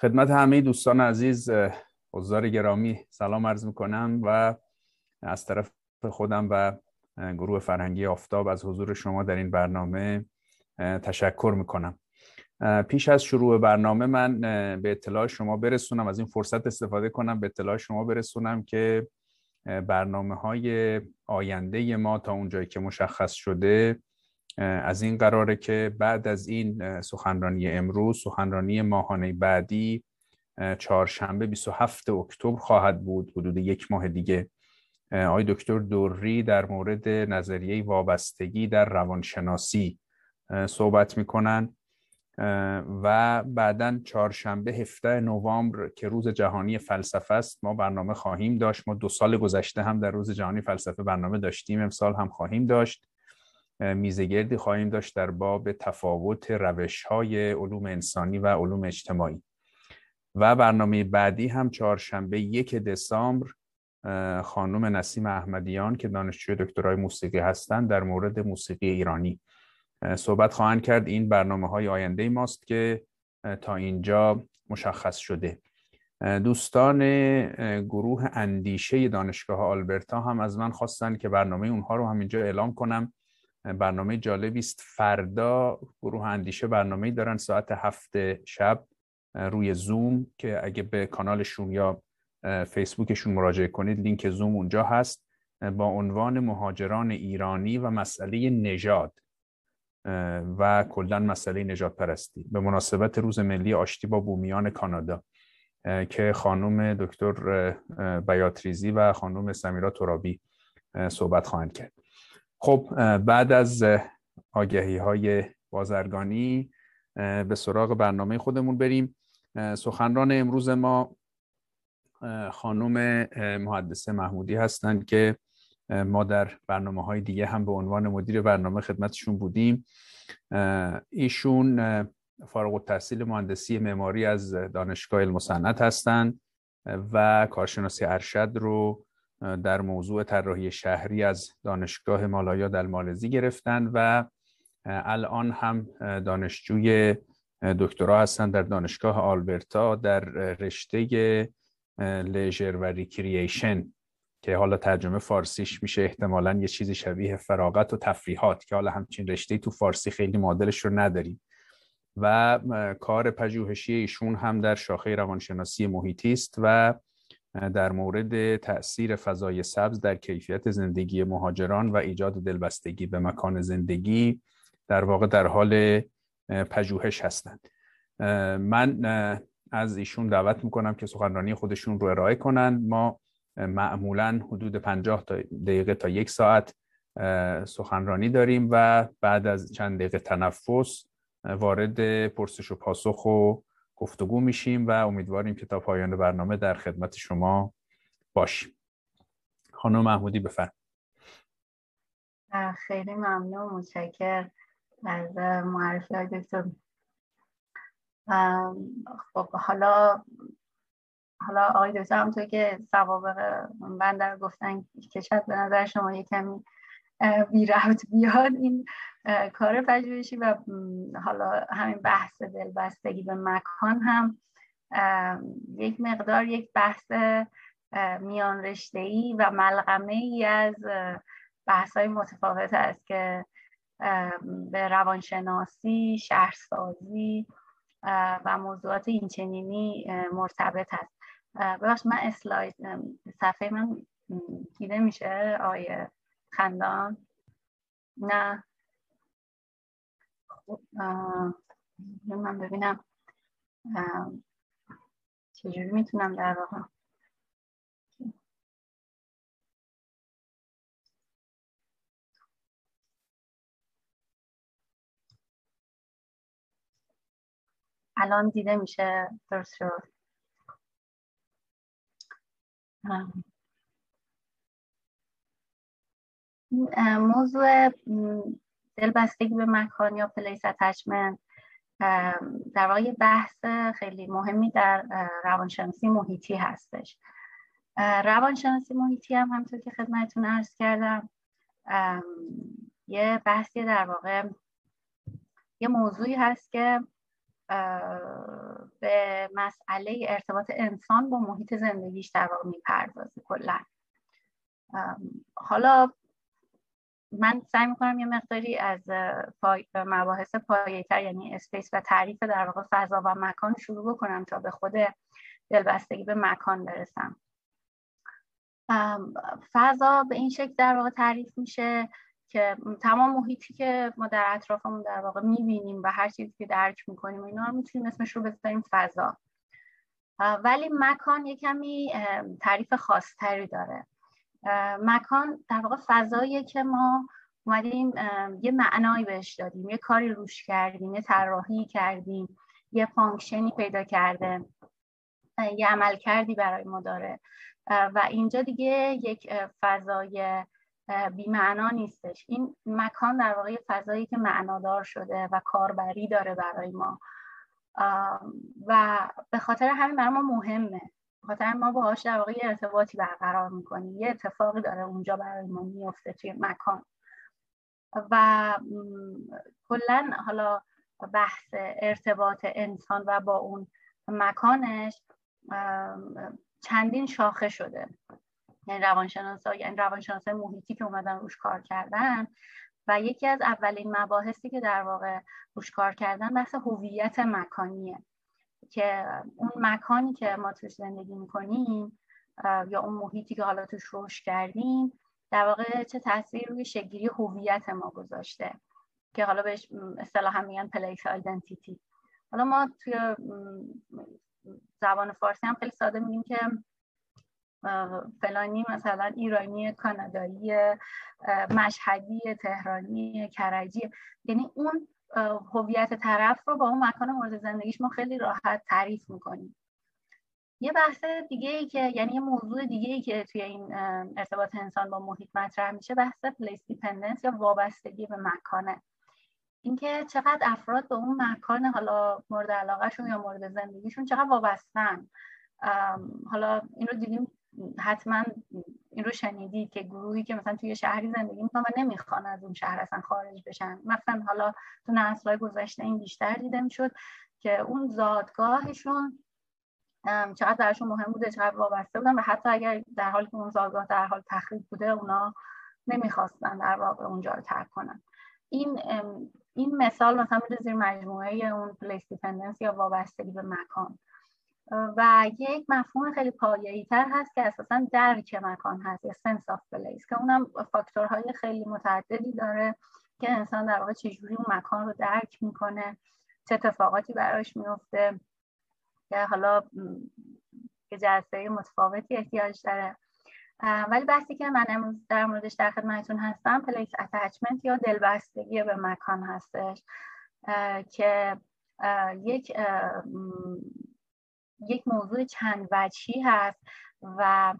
خدمت همه دوستان عزیز حضار گرامی سلام عرض می‌کنم و از طرف خودم و گروه فرهنگی آفتاب از حضور شما در این برنامه تشکر می‌کنم. پیش از شروع برنامه من به اطلاع شما برسونم از این فرصت استفاده کنم به اطلاع شما برسونم که برنامه های آینده ما تا اونجایی که مشخص شده از این قراره که بعد از این سخنرانی امروز سخنرانی ماهانه بعدی چهارشنبه 27 اکتبر خواهد بود. حدود یک ماه دیگه. آقای دکتر دوری در مورد نظریه وابستگی در روانشناسی صحبت می‌کنن. و بعدا چهارشنبه 17 نوامبر که روز جهانی فلسفه است ما برنامه خواهیم داشت. ما دو سال گذشته هم در روز جهانی فلسفه برنامه داشتیم امسال هم خواهیم داشت. میزگردی خواهیم داشت در باب تفاوت روش های علوم انسانی و علوم اجتماعی. و برنامه بعدی هم چهارشنبه یک دسامبر خانم نسیم احمدیان که دانشجوی دکترای موسیقی هستند در مورد موسیقی ایرانی. صحبت خواهند کرد. این برنامه های آینده ماست که تا اینجا مشخص شده. دوستان گروه اندیشه دانشگاه آلبرتا هم از من خواستن که برنامه اونها رو همینجا اعلام کنم. برنامه جالبی است. فردا گروه اندیشه برنامه دارن ساعت هفت شب روی زوم که اگه به کانالشون یا فیسبوکشون مراجعه کنید لینک زوم اونجا هست. با عنوان مهاجران ایرانی و مسئله نژاد. و کلا مسئله نجات پرستی به مناسبت روز ملی آشتی با بومیان کانادا. که خانم دکتر بیاتریزی و خانم سمیرا ترابی صحبت خواهند کرد. خب بعد از آگهی های بازرگانی به سراغ برنامه خودمون بریم. سخنران امروز ما خانم محدثه محمودی هستند که ما در برنامه های دیگه هم به عنوان مدیر برنامه خدمتشون بودیم. ایشون فارغ التحصیل مهندسی معماری از دانشگاه علم هستند و کارشناسی ارشد رو در موضوع طراحی شهری از دانشگاه مالایا در مالزی گرفتن و الان هم دانشجوی دکترا هستند در دانشگاه آلبرتا در رشته لیژر و ریکرییشن که حالا ترجمه فارسیش میشه. احتمالا یه چیزی شبیه فراغت و تفریحات که حالا همچین رشته تو فارسی خیلی معادلش رو نداریم. و کار پژوهشی ایشون هم در شاخه روانشناسی محیطی است و در مورد تاثیر فضای سبز در کیفیت زندگی مهاجران و ایجاد دلبستگی به مکان زندگی در واقع در حال پژوهش هستند. من از ایشون دعوت می‌کنم که سخنرانی خودشون رو ارائه کنند ما معمولا حدود 50 دقیقه تا یک ساعت سخنرانی داریم و بعد از چند دقیقه تنفس وارد پرسش و پاسخ و گفتگو میشیم و امیدواریم که تا پایان برنامه در خدمت شما باشیم. خانم محمودی بفرم. خیلی ممنون متشکر از معرفی های دکتر خب حالا حالا آقای دکتر همونطور که سوابق بندر گفتن که شاید به نظر شما یه کمی بی بیاد این کار پژوهشی و حالا همین بحث دلبستگی به مکان هم یک مقدار یک بحث میان رشته ای و ملغمه ای از بحث های متفاوت است که به روانشناسی، شهرسازی و موضوعات اینچنینی مرتبط است. ببخش من اسلاید صفحه من دیده میشه؟ آیه خندان نه. خب من ببینم. چجوری می‌تونم در واقع؟ الان دیده میشه. درست شد. موضوع دلبستگی به مکان یا پلیس اتچمنت در واقع بحث خیلی مهمی در روانشناسی محیطی هستش. روانشناسی محیطی هم همطور که خدمتتون ارز کردم یه بحثی در واقع یه موضوعی هست که به به مسئله ارتباط انسان با محیط زندگیش در واقع می‌پردازه کلا. حالا من سعی می‌کنم یه مقداری از پای... مباحث پایه‌تر یعنی اسپیس و تعریف در واقع فضا و مکان شروع بکنم تا به خود دلبستگی به مکان برسم. فضا به این شکل در واقع تعریف میشه که تمام محیطی که ما در اطرافمون در واقع می‌بینیم و هر چیزی که درک می‌کنیم اینا رو می‌تونیم اسمش رو بذاریم فضا. ولی مکان یه کمی تعریف خاصتری داره. مکان در واقع فضاییه که ما اومدیم یه معنایی بهش دادیم یه کاری روش کردیم یه طراحی کردیم یه فانکشنی پیدا کرده یه عمل کردی برای ما داره. و اینجا دیگه یک فضای بیمعنا نیستش. این مکان در واقع فضایی که معنادار شده و کاربری داره برای ما. و به خاطر همین برای ما مهمه. خاطر ما باهاش در واقع ارتباطی برقرار می‌کنیم. یه اتفاقی داره اونجا برای ما میفته توی مکان. و کلا حالا بحث ارتباط انسان و با اون مکانش چندین شاخه شده. یعنی روانشناسا یعنی روانشناسای محیطی که اومدن روش کار کردن و یکی از اولین مباحثی که در واقع روش کار کردن بحث هویت مکانیه. که اون مکانی که ما توش زندگی می‌کنیم یا اون محیطی که حالا توش رشد کردیم در واقع چه تاثیر روی شگیری هویت ما گذاشته که حالا بهش اصطلاحا میگن پلیس آیدنتیتی. حالا ما توی زبان فارسی هم خیلی ساده میگیم که فلانی مثلا ایرانی کانادایی مشهدی تهرانی کرجی یعنی اون هویت طرف رو با اون مکان مورد زندگیش ما خیلی راحت تعریف می‌کنیم. یه بحث دیگه ای که یعنی یه موضوع دیگه ای که توی این ارتباط انسان با محیط مطرح میشه بحث پلیس دیپندنس یا وابستگی به مکانه. اینکه چقدر افراد به اون مکان حالا مورد علاقهشون یا مورد زندگیشون چقدر وابستن. حالا این رو دیدیم حتما این رو شنیدید که گروهی که مثلا توی شهری زندگی می‌کنن و نمی‌خوان از اون شهر اصلا خارج بشن. مثلا حالا تو نسلهای گذشته این بیشتر دیده می‌شد که اون زادگاهشون چقدر درشون مهم بوده چقدر وابسته بودن و حتی اگر در حالی که اون زادگاه در حال تخریب بوده اونا نمی‌خواستن در واقع اونجا رو ترک کنن. این این مثال مثلا میره زیر مجموعه اون place dependence یا وابستگی به مکان. و یک مفهوم خیلی پایه‌ای تر هست که اساسا درک مکان هست یا sense of place که اونم فاکتورهای خیلی متعددی داره که انسان در واقع چجوری اون مکان رو درک می‌کنه چه اتفاقاتی براش میفته که حالا که جلسه متفاوتی احتیاج داره. ولی بحثی که من امروز در موردش در خدمتتون هستم پلیس اتچمنت یا دلبستگی به مکان هستش. که یک یک موضوع چند وجهی هست و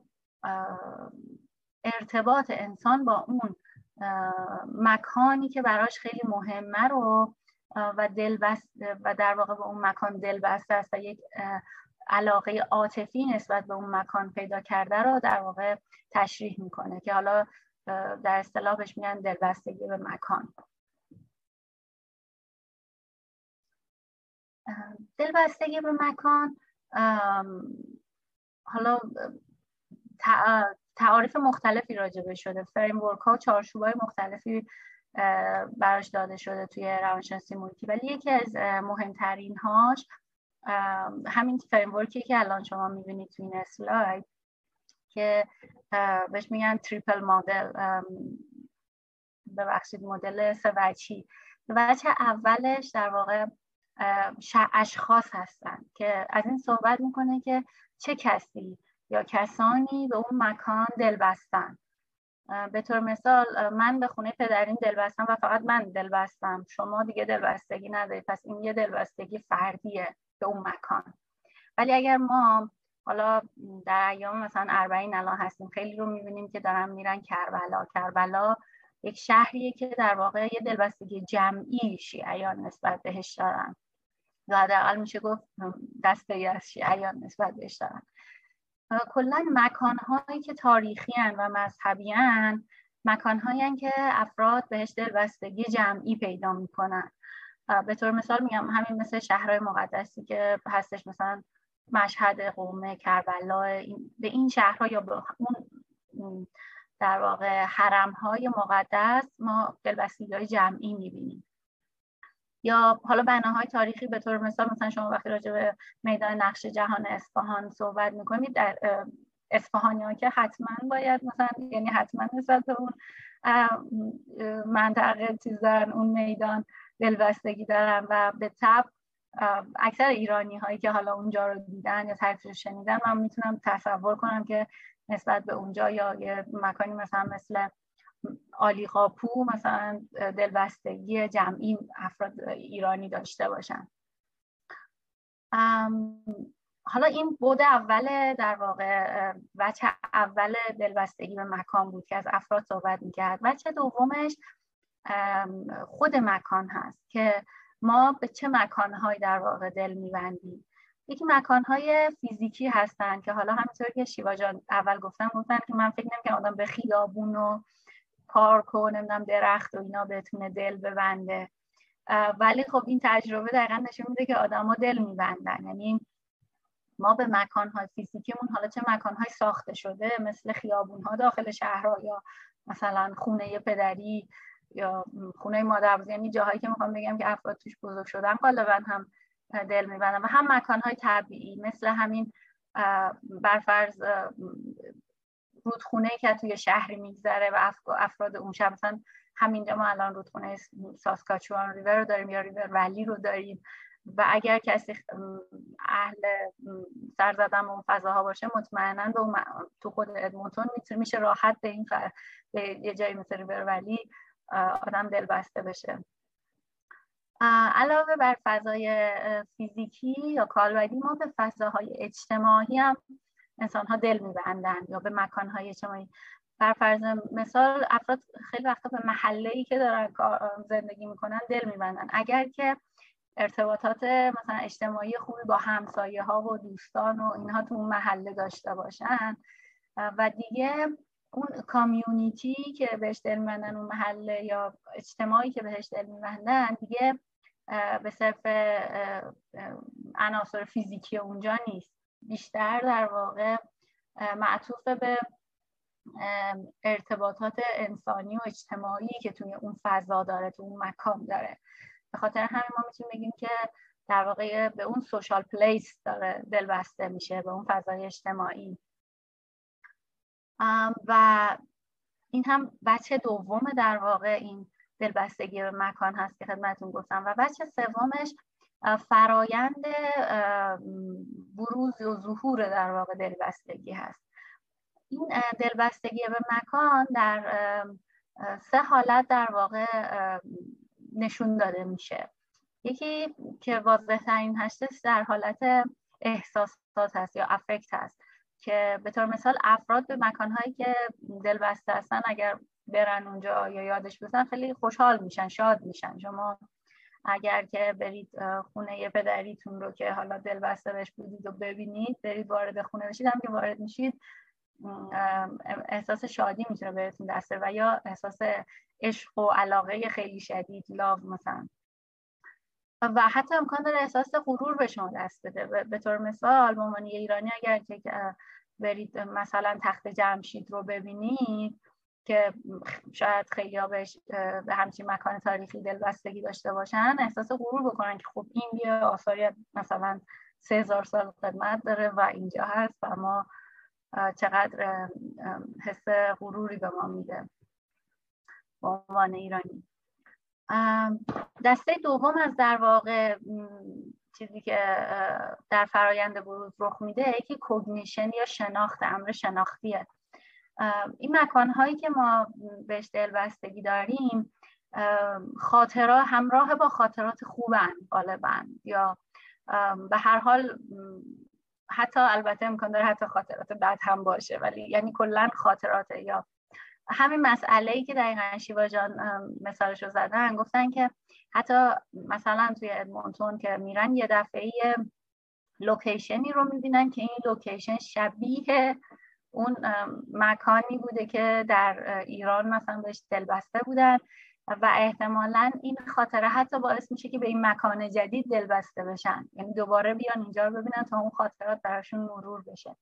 ارتباط انسان با اون مکانی که براش خیلی مهمه رو و دلبست و در واقع به اون مکان دلبسته است و یک علاقه عاطفی نسبت به اون مکان پیدا کرده رو در واقع تشریح می‌کنه که حالا در اصطلاح بهش میگن دلبستگی به مکان. دلبستگی به مکان حالا تعاریف مختلفی راجع بهش شده. framework ها چارچوب های مختلفی براش داده شده توی روانشناسی محیطی. ولی یکی از مهمترین هاش همین framework ی که الان شما می‌بینید توی این اسلاید که بهش میگن triple model ببخشید مدل سه وجهی وجه اولش در واقع اشخاص هستن که از این صحبت می‌کنه که چه کسی یا کسانی به اون مکان دل بستن به طور مثال من به خونه پدرین دل بستم و فقط من دل بستم شما دیگه دلبستگی ندارید. پس این یه دلبستگی فردیه به اون مکان. ولی اگر ما حالا در ایام مثلا اربعین الان هستیم خیلی رو می‌بینیم که دارن میرن کربلا. کربلا یک شهریه که در واقع یه دلبستگی جمعی شیعیان نسبت بهش دارن. حداقل میشه گفت دسته از شیعیان نسبت بهش دارن. کلا مکان هایی که تاریخی و مذهبی مکان هایی که افراد بهش دلبستگی جمعی پیدا می‌کنن. به طور مثال میگم همین مثل شهرهای مقدسی که هستش مثلا مشهد قومه کربلا به این شهرها یا به اون در واقع حرم های مقدس ما دلبستگی های جمعی می‌بینیم. یا حالا بناهای تاریخی به طور مثال مثلا شما وقتی راجع به میدان نقش جهان اصفهان صحبت می‌کنید در اصفهانی ها که حتما باید مثلا یعنی حتما نسبت اون منطقه چیز اون میدان دلبستگی دارن و به تب اکثر ایرانی هایی که حالا اونجا رو دیدن یا تعریفش شنیدن من می‌تونم تصور کنم که نسبت به اونجا یا یه مکانی مثلا مثل آلی قاپو مثلا دلبستگی جمعی افراد ایرانی داشته باشن. حالا این بود اول در واقع بچه اول دلبستگی به مکان بود که از افراد صحبت می‌کرد. بچه دومش خود مکان هست که ما به چه مکانهایی در واقع دل میبندیم. یکی مکانهای فیزیکی هستن که حالا همینطور که شیوا جان اول گفتم گفتن که من فکر نمی‌کنم آدم به خیابون و پارک و نمی‌دونم درخت و اینا بتونه دل ببنده. ولی خب این تجربه دقیقا نشون میده که آدما دل میبندن. یعنی ما به مکانهای فیزیکیمون حالا چه مکانهای ساخته شده؟ مثل خیابونها داخل شهرها یا مثلا خونه پدری یا خونه مادر یعنی جاهایی که می‌خوام بگم که افراد توش بزرگ شدن غالبا هم دل میبندن. و هم مکانهای طبیعی مثل همین برفرض رودخونه که توی شهری میگذره و افراد اون شب مثلا همینجا ما الان رودخونه ساسکاچوان ریور رو داریم یا ریور ولی رو داریم و اگر کسی اهل سر زدن اون فضاها باشه مطمئنا به تو خود ادمونتون میشه راحت به این به یه جایی مثل ریور ولی آدم دل بسته بشه علاوه بر فضای فیزیکی یا کالبدی ما به فضاهای اجتماعی هم انسان ها دل میبندن یا به مکانهای اجتماعی. بر فرض مثال افراد خیلی وقتا به محله ای که دارن زندگی می‌کنن دل میبندن. اگر که ارتباطات مثلا اجتماعی خوبی با همسایه ها و دوستان و اینها تو اون محله داشته باشن و دیگه اون کامیونیتی که بهش دل میبندن اون محله یا اجتماعی که بهش دل میبندن دیگه به صرف عناصر فیزیکی اونجا نیست. بیشتر در واقع معطوف به ارتباطات انسانی و اجتماعی که توی اون فضا داره تو اون مکان داره. به خاطر همین ما می‌تونیم بگیم که در واقع به اون سوشال پلیس داره دل بسته میشه به اون فضای اجتماعی. و این هم بچه دوم در واقع این دلبستگی به مکان هست که خدمتون گفتم. و بچه سومش فرایند بروز و ظهور در واقع دلبستگی هست. این دلبستگی به مکان در سه حالت در واقع نشون داده میشه. یکی که واضح ترین هستش در حالت احساسات هست یا افکت هست که به طور مثال افراد به مکانهایی که دلبسته هستن اگر برن اونجا یا یادش بزن خیلی خوشحال میشن شاد میشن. شما اگر که برید خونه پدریتون رو که حالا دل بسته بهش بودید و ببینید برید وارد خونه بشید. هم که وارد میشید احساس شادی می‌تونه بهتون دسته و یا احساس عشق و علاقه خیلی شدید لاو مثلا. و حتی امکان داره احساس غرور به شما دست بده. به طور مثال به عنوان ایرانی اگر که برید مثلا تخت جمشید رو ببینید که شاید خیلی بهش به همچین مکان تاریخی دلبستگی داشته باشن احساس غرور بکنن که خب این یه آثاری مثلا سه هزار سال قدمت داره و اینجا هست و ما چقدر حس غروری به ما میده به عنوان ایرانی. دسته دوم از در واقع چیزی که در فرایند بروز رخ میده یکی کوگنیشن یا شناخت امر شناختیه. این مکان هایی که ما بهش دلبستگی داریم خاطرات همراه با خاطرات خوبن غالبا. یا به هر حال حتی البته امکان داره حتی خاطرات بد هم باشه ولی یعنی کلا خاطرات یا همین مسئله ای که دقیقا شیوا جان مثالش رو زدن گفتن که حتی مثلا توی ادمونتون که میرن یه دفعه location ی رو می‌بینن که این location شبیه اون مکانی بوده که در ایران مثلا بهش دلبسته بودن و احتمالا این خاطره حتی باعث میشه که به این مکان جدید دلبسته بشن. یعنی دوباره بیان اینجا رو ببینن تا اون خاطرات براشون مرور بشه.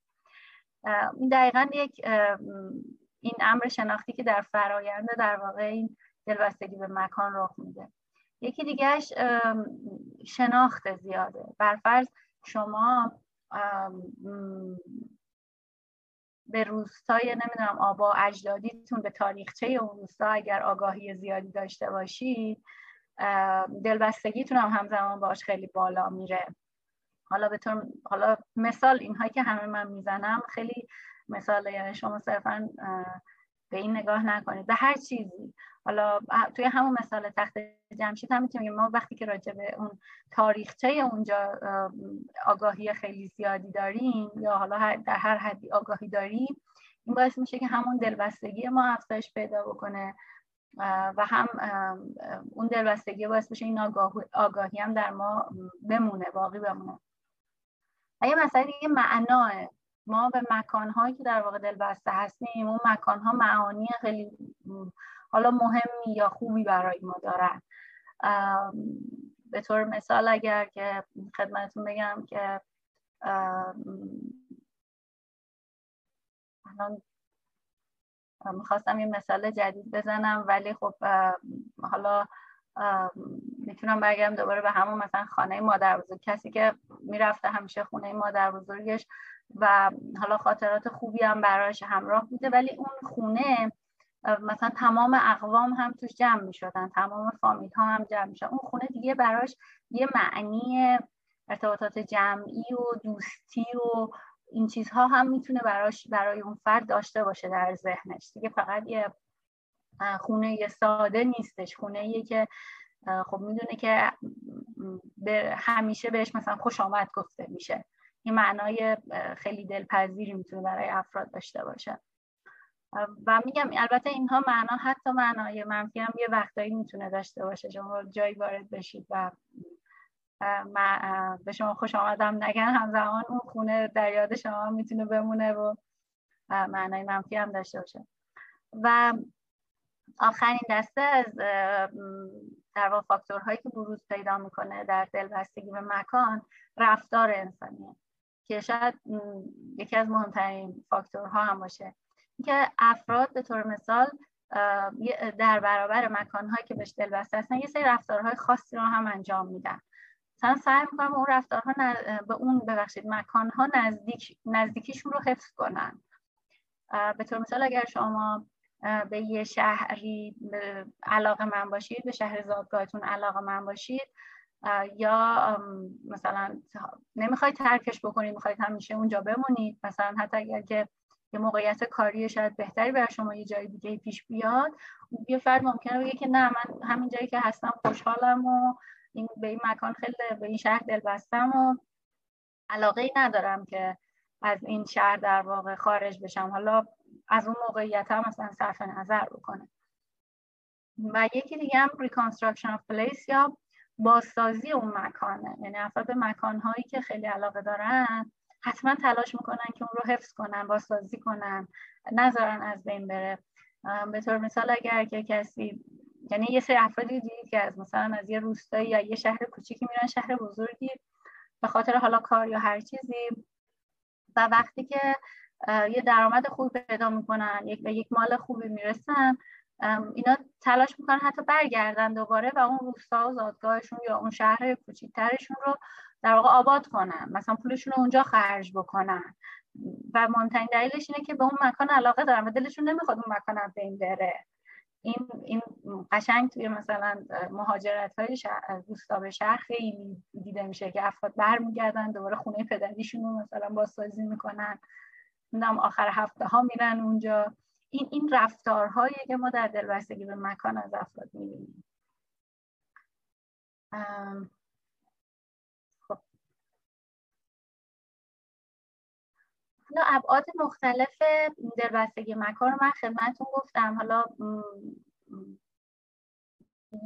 این دقیقا یک این امر شناختی که در فراینده در واقع این دلبستگی به مکان رخ میده. یکی دیگهش شناخت زیاده. برفرض شما به روستای نمی‌دونم آبا اجدادیتون به تاریخچه اون روستا اگر آگاهی زیادی داشته باشید دلبستگیتون هم همزمان باش خیلی بالا میره. حالا به طور حالا مثال اینهایی که همه من می‌زنم خیلی مثال یعنی شما صرفا به این نگاه نکنید. به هر چیزی. حالا توی همون مثال تخت جمشید هم می‌تونیم ما وقتی که راجع به اون تاریخچه اونجا آگاهی خیلی زیادی داریم یا حالا در هر حدی آگاهی داریم این باعث میشه که همون دلبستگی ما افزایش پیدا بکنه و هم اون دلبستگی باعث بشه این آگاهی هم در ما بمونه باقی بمونه. و یه مسئله دیگه معناه. ما به مکانهایی که در واقع دلبسته هستیم اون مکانها معانی خیلی حالا مهمی یا خوبی برای ما دارن. به طور مثال اگر که خدمتتون بگم که الان می‌خواستم یه مثال جدید بزنم ولی خب حالا می‌تونم برگردم دوباره به همون مثلا خانه مادر بزرگ کسی که می‌رفته همیشه خونه مادر بزرگش و حالا خاطرات خوبی هم براش همراه بوده ولی اون خونه مثلا تمام اقوام هم توش جمع می شدن تمام فامیل ها هم جمع می شدن اون خونه دیگه براش یه معنی ارتباطات جمعی و دوستی و این چیزها هم می‌تونه براش برای اون فرد داشته باشه در ذهنش. دیگه فقط یه خونه یه ساده نیستش. خونه یه که خب می‌دونه که به همیشه بهش مثلا خوش آمد گفته میشه. این معنای خیلی دلپذیری می‌تونه برای افراد داشته باشه. و میگم البته اینها معنا حتی معنای منفی هم یه وقتایی می‌تونه داشته باشه. شما جایی وارد بشید و به شما خوش آمدم نگن همزمان اون خونه در یاد شما می‌تونه بمونه و معنای منفی هم داشته باشه. و آخرین دسته از در واقع فاکتورهایی که بروز پیدا می‌کنه در دلبستگی به مکان رفتار انسانیه که شاید یکی از مهمترین فاکتورها هم باشه. که افراد به طور مثال در برابر مکانهایی که بهش دلبسته هستن یه سری رفتارهای خاصی رو هم انجام میدن. مثلا سعی می‌کنم اون رفتارها به اون ببخشید مکانها نزدیک نزدیکیشون رو حفظ کنن. به طور مثال اگر شما به یه شهری علاقه من باشید به شهر زادگاهتون علاقه من باشید یا مثلا نمی‌خواید ترکش بکنید می‌خواید همیشه اونجا بمونید مثلا حتی اگر که یه موقعیت کاری شاید بهتری برای شما یه جای دیگه پیش بیاد یه فرد ممکنه بگه که نه من همین جایی که هستم خوشحالم و این به این مکان خیلی به این شهر دل بستم و علاقه ای ندارم که از این شهر در واقع خارج بشم. حالا از اون موقعیت هم مثلا صرف نظر بکنه. و یکی دیگه هم reconstruction of place یا بازسازی اون مکانه. یعنی افراد به مکانهایی که خیلی علاقه دارن حتما تلاش می‌کنن که اون رو حفظ کنن بازسازی کنن نذارن از بین بره. به طور مثال اگر که کسی یعنی یه سری افرادی دیدید که از مثلا از یه روستایی یا یه شهر کوچیکی میرن شهر بزرگی به خاطر حالا کار یا هر چیزی و وقتی که یه درآمد خوب پیدا می‌کنن یک به یک مال خوبی می‌رسن اینا تلاش می‌کنن حتی برگردن دوباره و اون روستا و زادگاهشون یا اون شهر کوچیکترشون رو در واقع آباد کنن مثلا پولشون رو اونجا خرج بکنن. و مهمترین دلیلش اینه که به اون مکان علاقه دارن و دلشون نمی‌خواد اون مکان هم بین بره. این این قشنگ توی مثلا مهاجرت های روستا به شهر خیلی دیده میشه که افراد برمیگردن دوباره خونه پدریشون رو مثلا بازسازی می‌کنن. نمی‌دونم آخر هفته ها میرن اونجا. این این رفتارهایی که ما در دلبستگی به مکان از افراد می‌بینیم. حالا ابعاد مختلف دلبستگی مکان رو من خدمتتون گفتم. حالا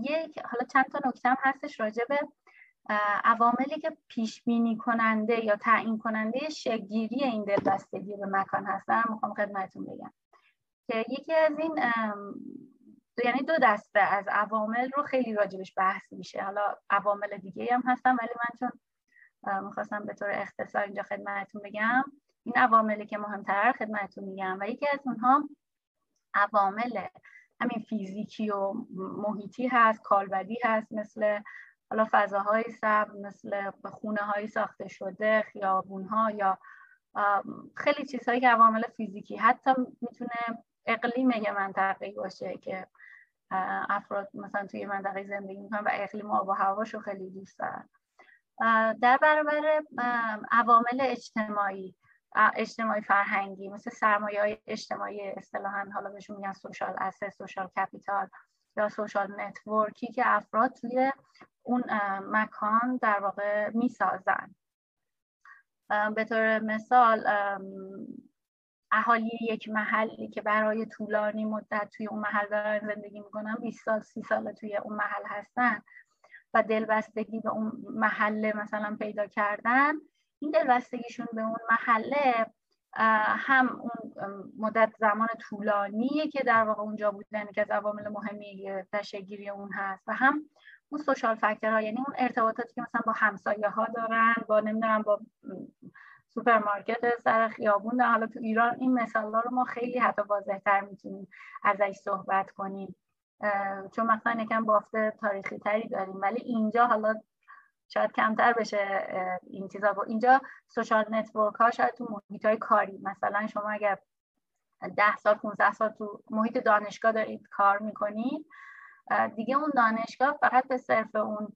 یک حالا چند تا نکته هم هستش راجع به عواملی که پیش بینی کننده یا تعیین کننده شگیری این دلبستگی به مکان هستن می‌خوام خدمتتون بگم. که یکی از این یعنی دو دسته از عوامل رو خیلی راجبش بحث میشه. حالا عوامل دیگه هم هستن ولی من چون می‌خواستم به طور اختصار اینجا خدمتتون بگم. این عواملی که مهمتر خدمتتون میگم و یکی از اونها عوامل همین فیزیکی و محیطی هست کالبدی هست مثل حالا فضاهای سبز مثل خونه های ساخته شده خیابون ها یا خیلی چیزهایی که عوامل فیزیکی. حتی می‌تونه اقلیم یه منطقه باشه که افراد مثلا توی منطقه زندگی می‌کنن و اقلیم آب و هواشو خیلی دوست دارن. در برابر عوامل اجتماعی. اجتماعی فرهنگی مثل سرمایه های اجتماعی اصطلاحا حالا بهشون میگن social assets social capital یا social network ی که افراد توی اون مکان در واقع می‌سازن. به طور مثال اهالی یک محلی که برای طولانی مدت توی اون محل دارن زندگی می‌کنن 20 سال 30 سال توی اون محل هستن و دلبستگی به اون محله مثلا پیدا کردن. این دلبستگیشون به اون محله هم اون مدت زمان طولانیه که در واقع اونجا بودن که از عوامل مهم شکل‌گیری اون هست. و هم اون social factor ها یعنی اون ارتباطاتی که مثلا با همسایه ها دارن با نمی‌دونم با سوپرمارکت سر خیابون حالا تو ایران این مثال رو ما خیلی حتی واضحتر می‌تونیم ازش صحبت کنیم. چون مثلا یکم بافت تاریخی تری داریم. ولی اینجا حالا شاید کمتر بشه این چیزا. یا اینجا social network ها شاید تو محیط های کاری مثلا شما اگر ده سال 15 سال تو محیط دانشگاه دارید کار می‌کنید دیگه اون دانشگاه فقط به صرف اون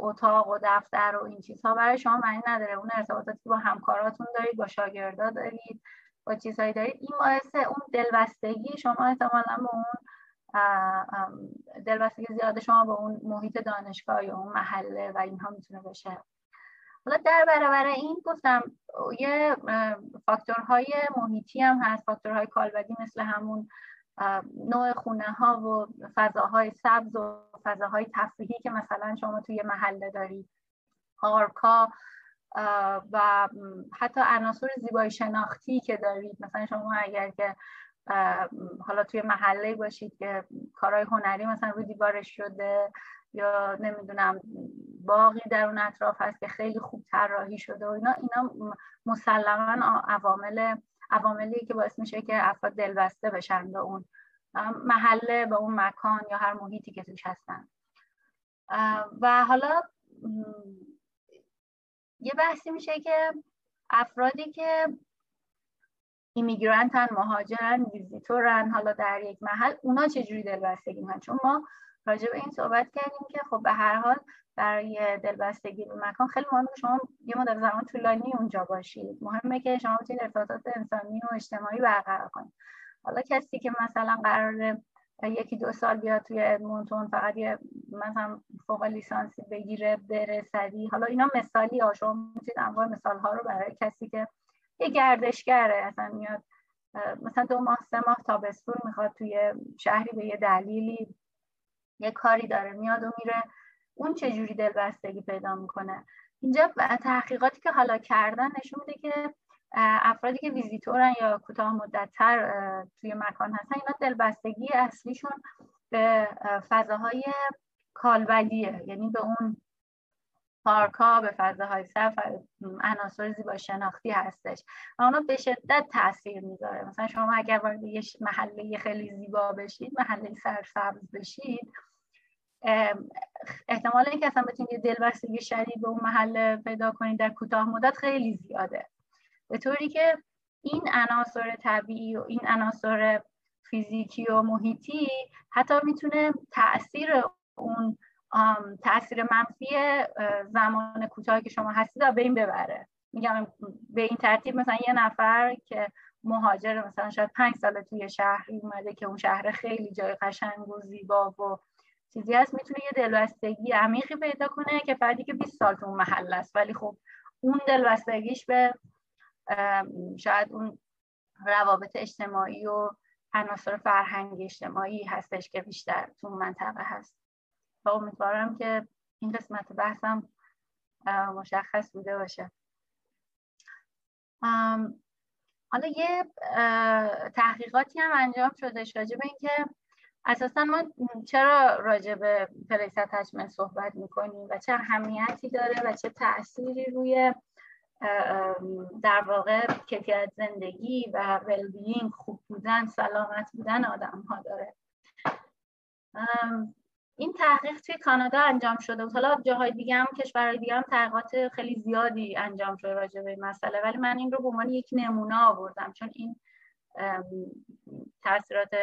اتاق و دفتر و این چیزها برای شما معنی نداره. اون ارتباطاتی با همکاراتون دارید با شاگردا دارید با چیزهایی دارید این باعث اون دلبستگی شما احتمالا به اون دلبستگی زیاد شما به اون محیط دانشگاه یا اون محله و اینها می‌تونه باشه. حالا در برابر این گفتم یه فاکتورهای محیطی هم هست. فاکتورهای کالبدی مثل همون نوع خونه ها و فضاهای سبز و فضاهای تفریحی که مثلا شما توی محله دارید پارکا و حتی عناصر زیبایی شناختی که دارید. مثلا شما اگر که حالا توی محله باشید که کارهای هنری مثلا روی دیوارش شده یا نمی‌دونم باقی در اون اطراف هست که خیلی خوب طراحی شده و اینا اینا مسلما عوامل عواملی که باعث میشه که افراد دلبسته بشن به اون محله به اون مکان یا هر محیطی که توش هستن. و حالا یه بحثی میشه که افرادی که ایمیگرانتن مهاجرن ویزیتورن حالا در یک محل اونا چجوری دلبستگی می‌کنن؟ چون ما راجع به این صحبت کردیم که خب به هر حال برای دلبستگی به مکان خیلی مهمه شما یه مدت زمان طولانی اونجا باشید. مهمه که شما بتونید ارتباطات انسانی و اجتماعی برقرار کنید. حالا کسی که مثلا قرار یکی دو سال بیاد توی ادمونتون فقط یه مثلا فوق لیسانسی بگیره بره سری حالا اینا مثالی ها شما می‌تونید انواع مثال ها رو برای کسی که یه گردشگره اصلا میاد مثلا دو ماه سه ماه تابستون می‌خواد توی شهری به یه دلیلی یه کاری داره میاد و میره. اون چه جوری دلبستگی پیدا می‌کنه؟ اینجا تحقیقاتی که حالا کردن نشون میده که افرادی که ویزیتورن یا کوتاه مدتتر توی مکان هستن اینا دلبستگی اصلیشون به فضاهای کالبدیه. یعنی به اون پارکا به فضاهای سفر عناصر زیبا شناختی هستش. و اونا به شدت تاثیر می‌ذاره. مثلا شما اگر وارد یه محله خیلی زیبا بشید محله سرسبز بشید احتمال اینکه اصلا بتونید یه دلبستگی شدید به اون محله پیدا کنید در کوتاه مدت خیلی زیاده. به طوری که این عناصر طبیعی و این عناصر فیزیکی و محیطی حتی می‌تونه تاثیر اون تاثیر منفی زمان کوتاهی که شما هستید به این ببره. میگم به این ترتیب مثلا یه نفر که مهاجر مثلا شاید پنج سال توی شهری اومده که اون شهر خیلی جای قشنگ و زیبا و چیزی هست می‌تونه یه دلبستگی عمیقی پیدا کنه که فردی که 20 سال تو اون محل است. ولی خب اون دلبستگیش به شاید اون روابط اجتماعی و عناصر فرهنگ اجتماعی هستش که بیشتر تو منطقه هست. و امیدوارم که این قسمت بحثم مشخص بوده باشه. حالا یه تحقیقاتی هم انجام شده راجع به اینکه اساسا ما چرا راجع به پلیس اتچمنت صحبت می‌کنیم و چه اهمیتی داره و چه تأثیری روی در واقع کیفیت زندگی و ولبینگ خوب بودن سلامت بودن آدم ها داره این تحقیق توی کانادا انجام شده بود. حالا جاهای دیگه هم کشورهای دیگه هم تحقیقات خیلی زیادی انجام شده راجع به مسئله. ولی من این رو به عنوان یک نمونه آوردم چون این تاثیرات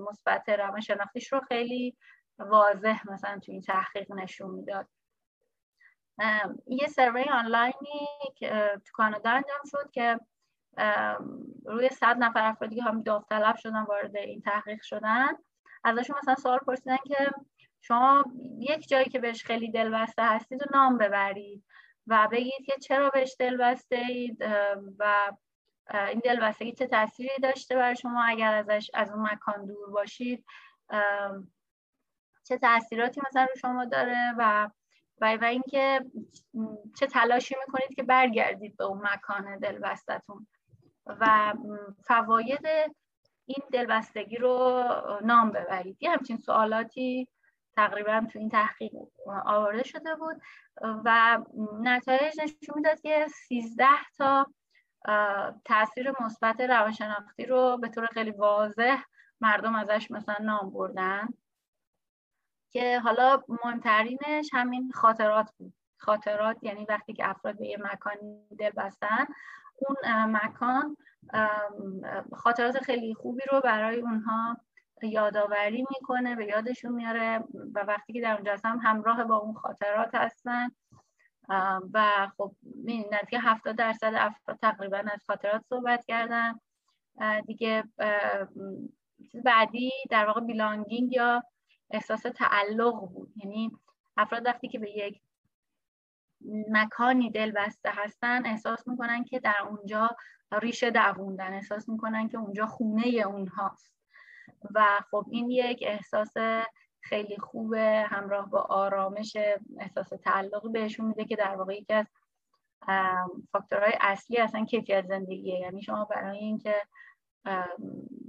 مثبت روانشناختیش رو خیلی واضح مثلا توی این تحقیق نشون می‌داد. یه سروی آنلاینی که تو کانادا انجام شد که روی صد نفر افرادی که هم داوطلب شدن وارد این تحقیق شدن ازشون مثلا سوال پرسیدن که شما یک جایی که بهش خیلی دلبسته هستید و نام ببرید و بگید که چرا بهش دلبسته اید و این دلبستگی چه تأثیری داشته برای شما؟ اگر ازش از اون مکان دور باشید چه تاثیراتی مثلا رو شما داره و و, و اینکه چه تلاشی می‌کنید که برگردید به اون مکان دلبستتون و فواید این دلبستگی رو نام ببرید. یه همچین سوالاتی تقریبا تو این تحقیق آورده شده بود و نتایج نشون می‌داد که 13 تا تاثیر مثبت روانشناختی رو به طور خیلی واضح مردم ازش مثلا نام بردن که حالا مهمترینش همین خاطرات بود. خاطرات یعنی وقتی که افراد به یه مکانی دل بستن اون مکان خاطرات خیلی خوبی رو برای اونها یادآوری می‌کنه به یادشون میاره و وقتی که در اونجا هستن همراه با اون خاطرات هستن. و خب که 70 درصد افراد تقریبا از خاطرات صحبت کردن. دیگه بعدی در واقع بیلانگینگ یا احساس تعلق بود. یعنی افراد وقتی که به یک مکانی دل بسته هستن احساس می‌کنن که در اونجا ریشه دووندن احساس می‌کنن که اونجا خونه اونهاست. و خب این یک احساس خیلی خوبه همراه با آرامش احساس تعلق بهشون میده که در واقع یکی از فاکتورهای اصلی اصلا کیفیت زندگیه. یعنی شما برای اینکه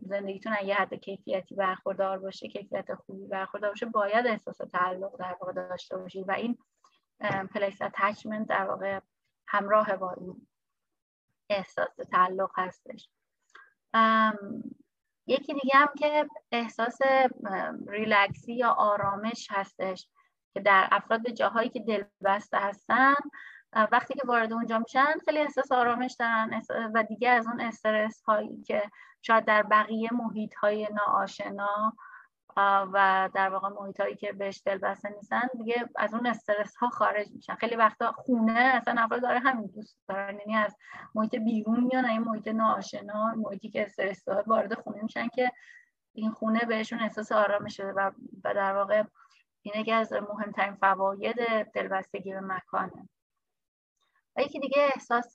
زندگیتون یه حد کیفیتی برخوردار باشه کیفیت خوبی برخوردار باشه باید احساس تعلق در واقع داشته باشید و این پلیس اتچمنت در واقع همراه با این احساس تعلق هستش. یکی دیگه هم که احساس ریلکسی یا آرامش هستش که در افراد به جاهایی که دلبسته هستن وقتی که وارد اونجا میشن خیلی احساس آرامش دارن و دیگه از اون استرس هایی که شاید در بقیه محیط های ناآشنا و در واقع محیط هایی که بهش دل بسته نیستن دیگه از اون استرس ها خارج میشن. خیلی وقتا خونه اصلا افراد داره همین دوست دارن یعنی از محیط بیرون میان این محیط ناآشنا محیطی که استرس داره وارد خونه میشن که این خونه بهشون احساس آرامش شده و در واقع اینه که از مهمترین فواید دلبستگی به مکانه. و یکی دیگه احساس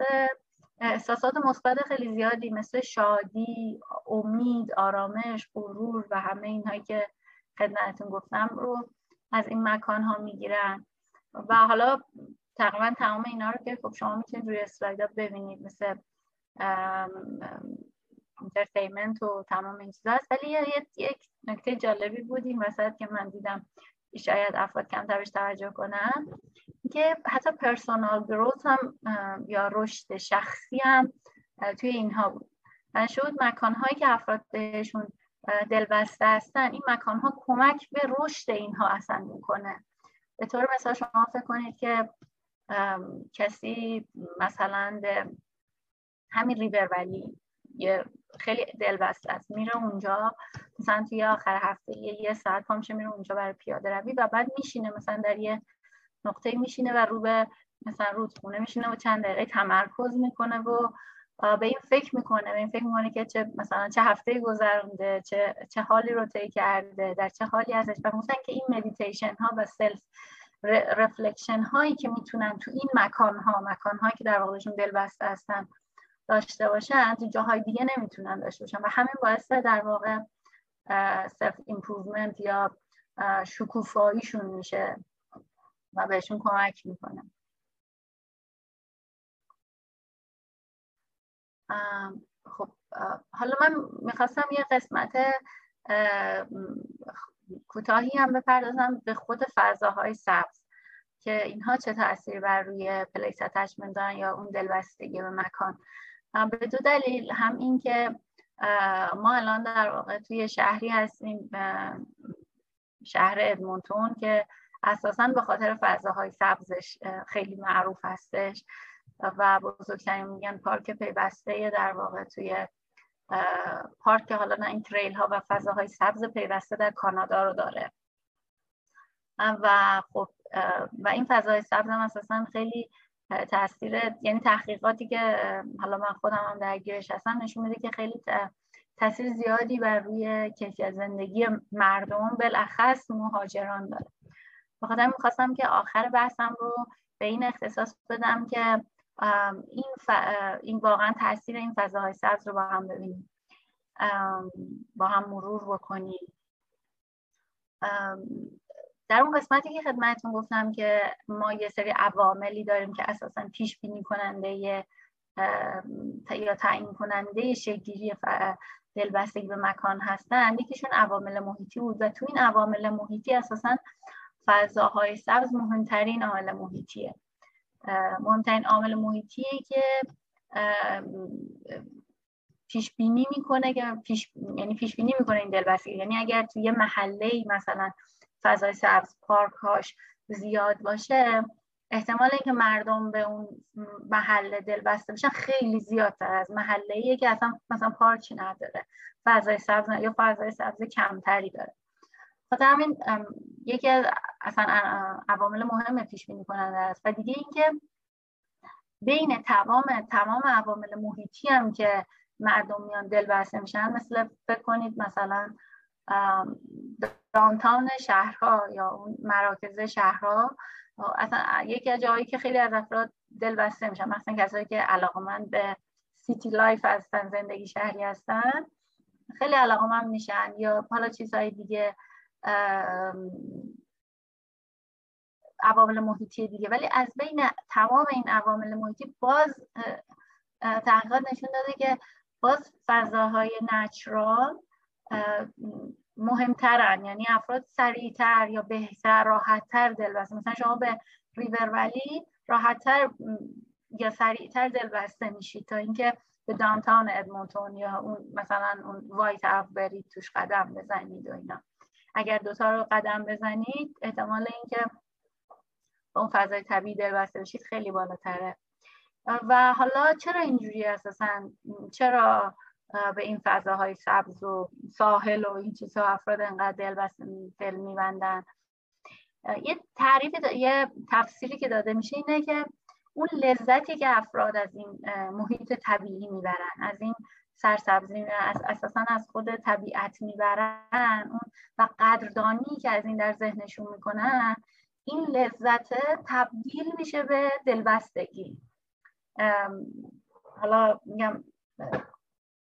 احساسات مثبت خیلی زیادی مثل شادی، امید، آرامش، غرور و همه اینهایی که خدمتتون گفتم رو از این مکان ها می‌گیرن. و حالا تقریبا تمام اینا رو که خب شما می‌تونید روی ها ببینید مثل entertainment و تمام این چیزا هست. ولی یک نکته جالبی بود این وسط که من دیدم. شاید افراد کمتر بهش توجه کنن. که حتی personal growth هم یا رشد شخصی هم توی اینها بود. من شد مکانهایی که افراد بهشون دلبسته هستن این مکانها کمک به رشد اینها اصلا می‌کنه. به طور مثال شما فکر کنید که کسی مثلا به همین ریور ولی یه خیلی دلبسته است میره اونجا مثلا توی آخر هفته یه, یه ساعت پا میشه میره اونجا برای پیاده روی و بعد میشینه مثلا در یه نقطه میشینه و رو به مثلا رودخونه میشینه و چند دقیقه تمرکز می‌کنه و به این فکر می‌کنه به این فکر می‌کنه که چه مثلا چه هفته گذرونده چه چه حالی رو طی کرده در چه حالی ازش و مثلا که این مدیتیشن ها و self reflection هایی که می‌تونن تو این مکان ها مکان هایی که در واقعشون دل بسته هستن داشته باشن تو جاهای دیگه نمی‌تونن داشته باشن و همین باعث در واقع self improvement یا شکوفاییشون میشه و بهشون کمک می‌کنه. خب حالا من می‌خواستم یه قسمت کوتاهی هم بپردازم به خود فضاهای سبز که اینها چه تاثیری بر روی پلیس اتچمنت دارن یا اون دلبستگی به مکان. به دو دلیل هم این که ما الان در واقع توی شهری هستیم شهر ادمونتون که اساسا به خاطر فضاهای سبزش خیلی معروف هستش و بزرگترین میگن پارک پیوسته در واقع توی پارک حالا نه این تریل ها و فضاهای سبز پیوسته در کانادا رو داره. و خب و این فضای سبز هم اساسا خیلی تاثیر یعنی تحقیقاتی که حالا من خودم هم درگیرش هستم نشون میده که خیلی تاثیر زیادی بر روی کیفیت زندگی مردم بالاخص مهاجران داره. بخاطر می‌خواستم که آخر بحثم رو به این اختصاص بدم که این, این واقعا تاثیر این فضاهای سبز رو با هم ببینیم. با هم مرور بکنیم. در اون قسمتی که خدمتتون گفتم که ما یه سری عواملی داریم که اساسا پیش بینی کننده یا تعیین کننده شگیری دلبستگی به مکان هستن. یکیشون عوامل محیطی بود و تو این عوامل محیطی اساسا فضاهای سبز مهمترین عامل محیطیه. مهمترین عامل محیطیه که پیش بینی می‌کنه که پیش یعنی پیش بینی می‌کنه این دلبستگی. یعنی اگر توی یه محله مثلا فضای سبز پارک هاش زیاد باشه احتمال اینکه مردم به اون محله دلبسته بشن خیلی زیادتر از محله که اصلا مثلا پارکی نداره فضای سبز یا فضای سبز کمتری داره. خاطر همین یکی از اصلا عوامل مهم پیش بینی کننده است. و دیگه اینکه بین تمام تمام عوامل محیطی هم که مردم میان دل بسته میشن مثل فکر مثلا downtown شهرها یا اون مراکز شهرها اصلا یکی از جایی که خیلی از افراد دل بسته میشن مثلا کسایی که علاقمند به city life هستن زندگی شهری هستن خیلی علاقمند میشن. یا حالا چیزهای دیگه عوامل محیطی دیگه. ولی از بین تمام این عوامل محیطی باز تحقیقات نشون داده که باز فضاهای نچرال مهمترن. یعنی افراد سریعتر یا بهتر راحتتر دلبسته. مثلا شما به ریور ولی راحتتر یا سریعتر دلبسته میشید تا اینکه به دانتان ادمونتون یا اون مثلا اون وایت اف برید توش قدم بزنید و اینا. اگر دوتا رو قدم بزنید احتمال اینکه به اون فضای طبیعی دلبسته بشید خیلی بالاتره. و حالا چرا اینجوری اساسا؟ چرا به این فضاهای سبز و ساحل و این چیزها افراد انقدر دل بس دل میبندن. یه تعریف یه تفسیری که داده میشه اینه که اون لذتی که افراد از این محیط طبیعی می‌برن از این سرسبزی از اساسا از خود طبیعت می‌برن اون و قدردانی که از این در ذهنشون می‌کنن این لذت تبدیل میشه به دلبستگی. حالا میگم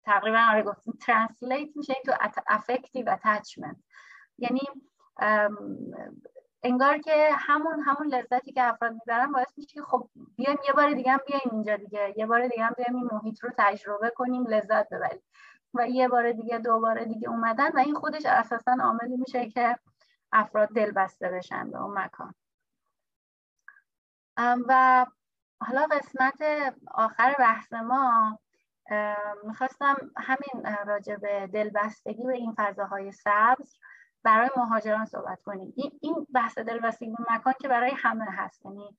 تقریبا آره گفتیم translate میشه تو affective attachment یعنی انگار که همون همون لذتی که افراد می‌برن باعث میشه که خب بیایم یه بار دیگه هم بیایم اینجا دیگه یه بار دیگه هم بیایم این محیط رو تجربه کنیم لذت ببریم. و یه بار دیگه دو بار دیگه اومدن و این خودش اساسا عاملی میشه که افراد دل بسته بشن به اون مکان. و حالا قسمت آخر بحث ما می‌خواستم همین راجع به دلبستگی به این فضاهای سبز برای مهاجران صحبت کنیم. این بحث دلبستگی به مکان که برای همه هست یعنی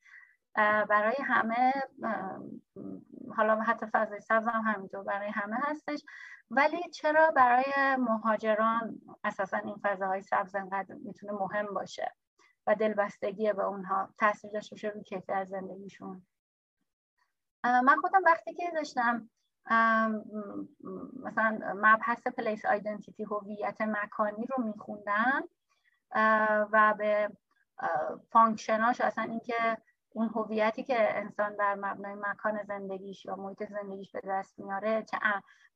برای همه حالا حتی فضای سبز هم همینطور برای همه هستش. ولی چرا برای مهاجران اساسا این فضاهای سبز انقدر می‌تونه مهم باشه و دلبستگی به اونها تاثیر داشته باشه روی کیفیت زندگیشون؟ من خودم وقتی که داشتم مثلا مبحث place identity هویت مکانی رو میخوندم و به function اش اصلا اینکه اون هویتی که انسان در مبنای مکان زندگیش یا محیط زندگیش به دست میاره چه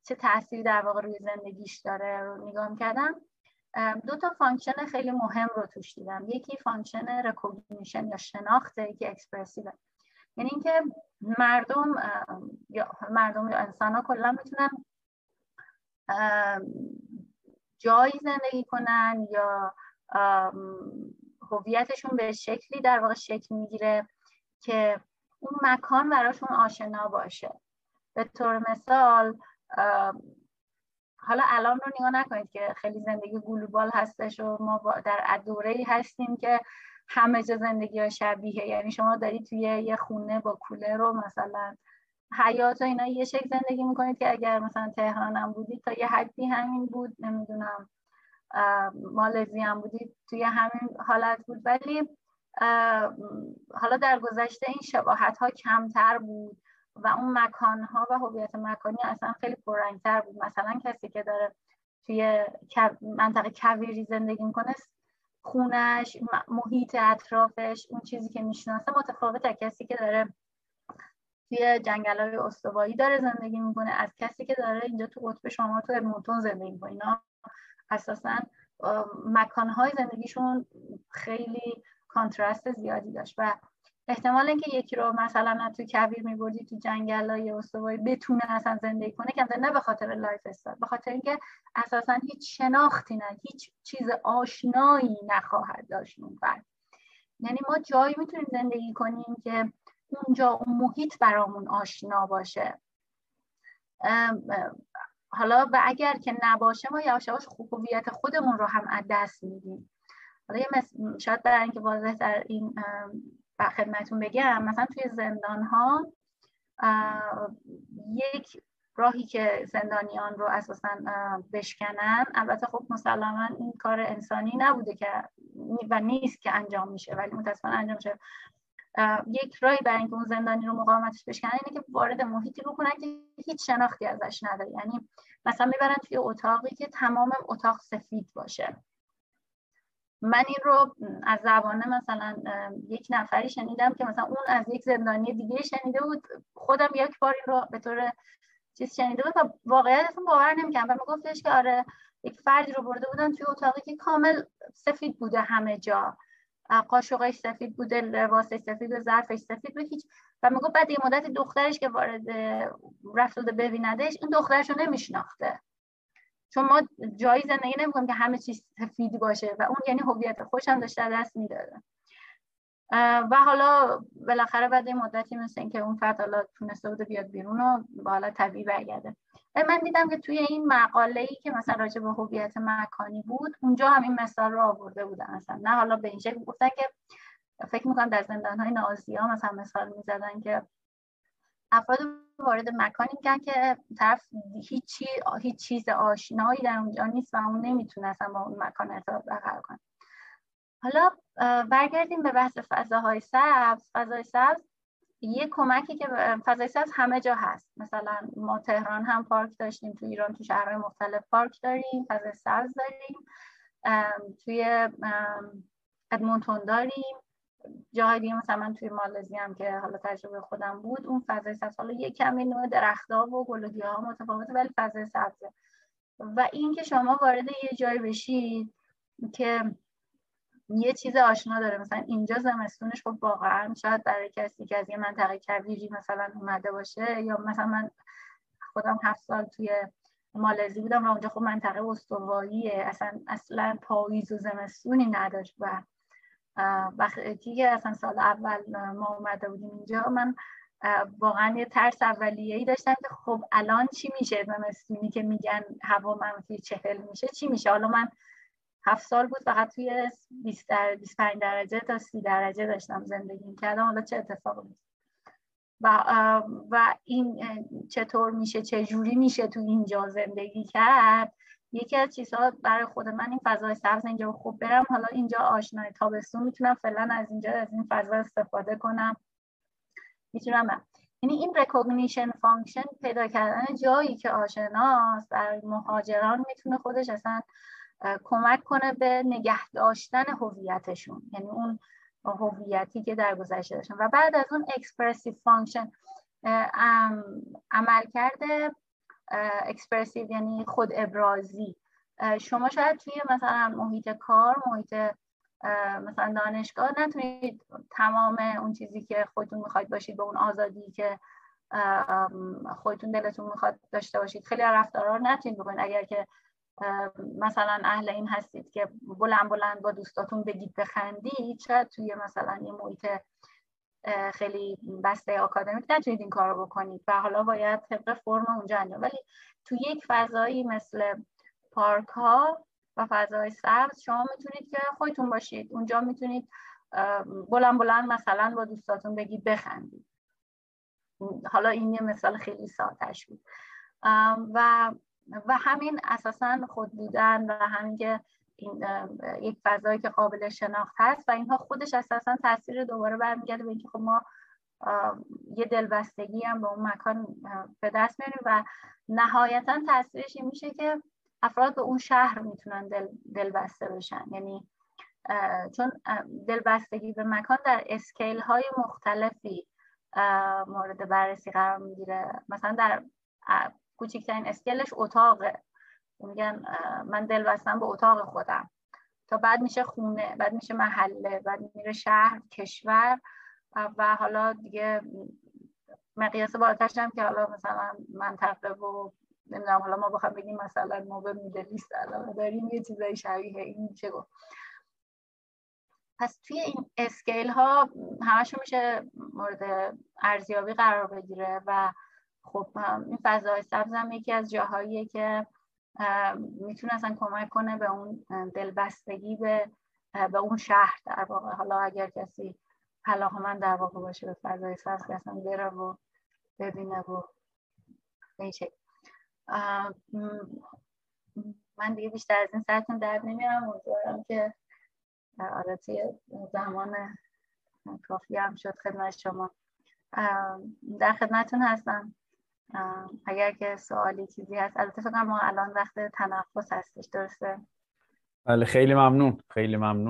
چه تاثیری در واقع روی زندگیش داره رو نگاه کردم دو تا function خیلی مهم رو توش دیدم. یکی function recognition یا شناخته که expressive یعنی اینکه مردم یا مردم یا انسان ها کلا می‌تونن جایی زندگی کنن یا هویتشون به شکلی در واقع شکل می‌گیره که اون مکان براشون آشنا باشه. به طور مثال حالا الان رو نگاه نکنید که خیلی زندگی گلوبال هستش و ما در دوره هستیم که همه جا زندگی ها شبیه. یعنی شما دارید توی یه خونه با کوله رو مثلا حیات و اینا یه شکل زندگی می‌کنید که اگر مثلا تهران هم بودید تا یه حدی همین بود. نمی‌دونم مالزی هم بودید توی همین حالت بود. ولی حالا در گذشته این شباهت ها کمتر بود و اون مکان ها و هویت مکانی اصلا خیلی پررنگتر بود. مثلا کسی که داره توی منطقه کویری زندگی می‌کنه خونش محیط اطرافش اون چیزی که می‌شناسه متفاوت از کسی که داره توی جنگل های استوایی داره زندگی می‌کنه از کسی که داره اینجا تو قطب شما تو ادمونتون زندگی می‌کنه. اینا اساسا مکانهای زندگیشون خیلی contrast زیادی داشت. و احتمال اینکه یکی رو مثلا تو کویر میبردی تو جنگل های استوایی بتونه اصلا زندگی کنه کمتر نه به خاطر lifestyle به خاطر اینکه اساسا هیچ شناختی نه هیچ چیز آشنایی نخواهد داشت اون فرد. یعنی ما جایی می‌تونیم زندگی کنیم که اونجا اون محیط برامون آشنا باشه. حالا و اگر که نباشه ما یواش یواش هویت خودمون رو هم از دست میدیم. حالا یه شاید برای اینکه واضح در این خدمتون بگم مثلا توی زندان ها یک راهی که زندانیان رو اساسا بشکنن البته خب مسلما این کار انسانی نبوده که و نیست که انجام میشه ولی متاسفانه انجام میشه. یک راهی برای اینکه اون زندانی رو مقاومتش بشکنن اینه که وارد محیطی بکنن که هیچ شناختی ازش نداره. یعنی مثلا می‌برن توی اتاقی که تمام اتاق سفید باشه. من این رو از زبانه مثلا یک نفری شنیدم که مثلا اون از یک زندانی دیگه شنیده بود. خودم یک بار این رو به طور چیز شنیده بود و واقعیت اصلا باور نمی‌کنم و میگفتش که آره یک فردی رو برده بودن توی اتاقی که کامل سفید بوده همه جا. قاشقش سفید بوده لباسش سفید و ظرفش سفید بود هیچ. و میگو بعد یه مدت دخترش که وارد رفت ببیندش این دخترش رو نمیشناخته. چون ما جایی زندگی نمی‌کنیم که همه چیز سفید باشه و اون یعنی هویت خوشم داشته دست می‌داده و حالا بالاخره بعد این مدتی مثل اینکه اون فرد حالا تونسته بوده بیاد بیرون و با حالا طبیعی برگرده. من دیدم که توی این مقاله ای که مثلا راجع به هویت مکانی بود اونجا هم این مثال رو آورده بودن مثلا نه حالا به این شکل گفتن که فکر می‌کنم در زندان های نازی ها مثلا مثال می‌زدن که افراد وارد مکانی میگن که طرف هیچ هیچ چیز آشنایی در اونجا نیست و اون نمی‌تونه اصلا با اون مکان ارتباط برقرار کنه. حالا برگردیم به بحث فضاهای سبز. فضای سبز یه کمکی که فضای سبز همه جا هست. مثلا ما تهران هم پارک داشتیم تو ایران تو شهرهای مختلف پارک داریم فضای سبز داریم توی ادمونتون داریم. جاهای دیگه مثلا من توی مالزی هم که حالا تجربه خودم بود اون فضای سبز حالا یه کمی نوع درختها و گل ها متفاوته ولی فضای سبزه. و این که شما وارد یه جایی بشید که یه چیز آشنا داره مثلا اینجا زمستونش خب واقعا شاید برای کسی که از یه منطقه کویری مثلا اومده باشه یا مثلا من خودم هفت سال توی مالزی بودم و اونجا خب منطقه استواییه اصلا اصلا پاییز و زمستونی نداشت و وقتی که اصلا سال اول ما اومده بودیم اینجا من واقعا یه ترس اولیه ای داشتم که خب الان چی میشه؟ زمستونی که میگن هوا منفی چهل میشه چی میشه؟ حالا من هفت سال بود فقط توی 20 در 25 درجه تا 30 درجه داشتم زندگی کردم حالا چه اتفاقی و و این چطور میشه؟ چه جوری میشه تو اینجا زندگی کرد؟ یکی از چیزها برای خود من این فضای سبز اینجا خوب برم. حالا اینجا آشنای تابستون می‌تونم فعلا از اینجا از این فضا استفاده کنم. می‌تونم یعنی این recognition function پیدا کردن جایی که آشناست برای مهاجران می‌تونه خودش اصلا کمک کنه به نگه داشتن هویتشون. یعنی اون هویتی که در گذشته داشتن. و بعد از اون expressive function عملکرد expressive یعنی خود ابرازی. شما شاید توی مثلا محیط کار محیط مثلا دانشگاه نتونید تمام اون چیزی که خودتون می‌خواید باشید به اون آزادی که خودتون دلتون می‌خواد داشته باشید. خیلی رفتارا رو نتونید بکنید. اگر که مثلا اهل این هستید که بلند بلند با دوستاتون بگید بخندید شاید توی مثلا یه محیط خیلی بسته آکادمیک نتونید این کار رو بکنید. و حالا باید طبق فرم اونجا انجام. ولی توی یک فضایی مثل پارک ها و فضای سبز شما می‌تونید که خودتون باشید. اونجا می‌تونید بلند بلند مثلا با دوستاتون بگید بخندید. حالا این یه مثال خیلی سادهش بود. و و همین اساسا خود بودن و همین که این یک فضایی که قابل شناخت هست و اینها خودش اساسا تاثیر دوباره برمیگرده به اینکه خب ما یه دلبستگی هم به اون مکان به دست میاریم و نهایتا تاثیرش این میشه که افراد به اون شهر می‌تونن دل دلبسته بشن. یعنی چون دلبستگی به مکان در اسکیل های مختلفی مورد بررسی قرار می‌گیره. مثلا در کوچکترین اسکیلش اتاقه. میگن من دل بستم به اتاق خودم. تا بعد میشه خونه بعد میشه محله بعد میره شهر کشور. و حالا دیگه مقیاس بالاترش هم که حالا مثلا منطقه و نمی‌دونم حالا ما بخوام بگیم مثلا ما به میدلیست علاقه داریم یه چیزای شبیه این میشه گفت. پس توی این اسکیل ها همشون میشه مورد ارزیابی قرار بگیره و خب این فضای سبز هم یکی از جاهاییه که می‌تونه اصلا کمک کنه به اون دلبستگی به به اون شهر در واقع. حالا اگر کسی علاقه در واقع باشه به فضای سبز اصلا بره و ببینه و به من دیگه بیشتر از این سرتون درد نمیارم امیدوارم که آره زمان کافی هم شد خدمت شما. در خدمتون هستم. اگر که سوالی چیزی هست. البته فکر ما الان وقت تنفس هستش درسته؟ بله خیلی ممنون خیلی ممنون.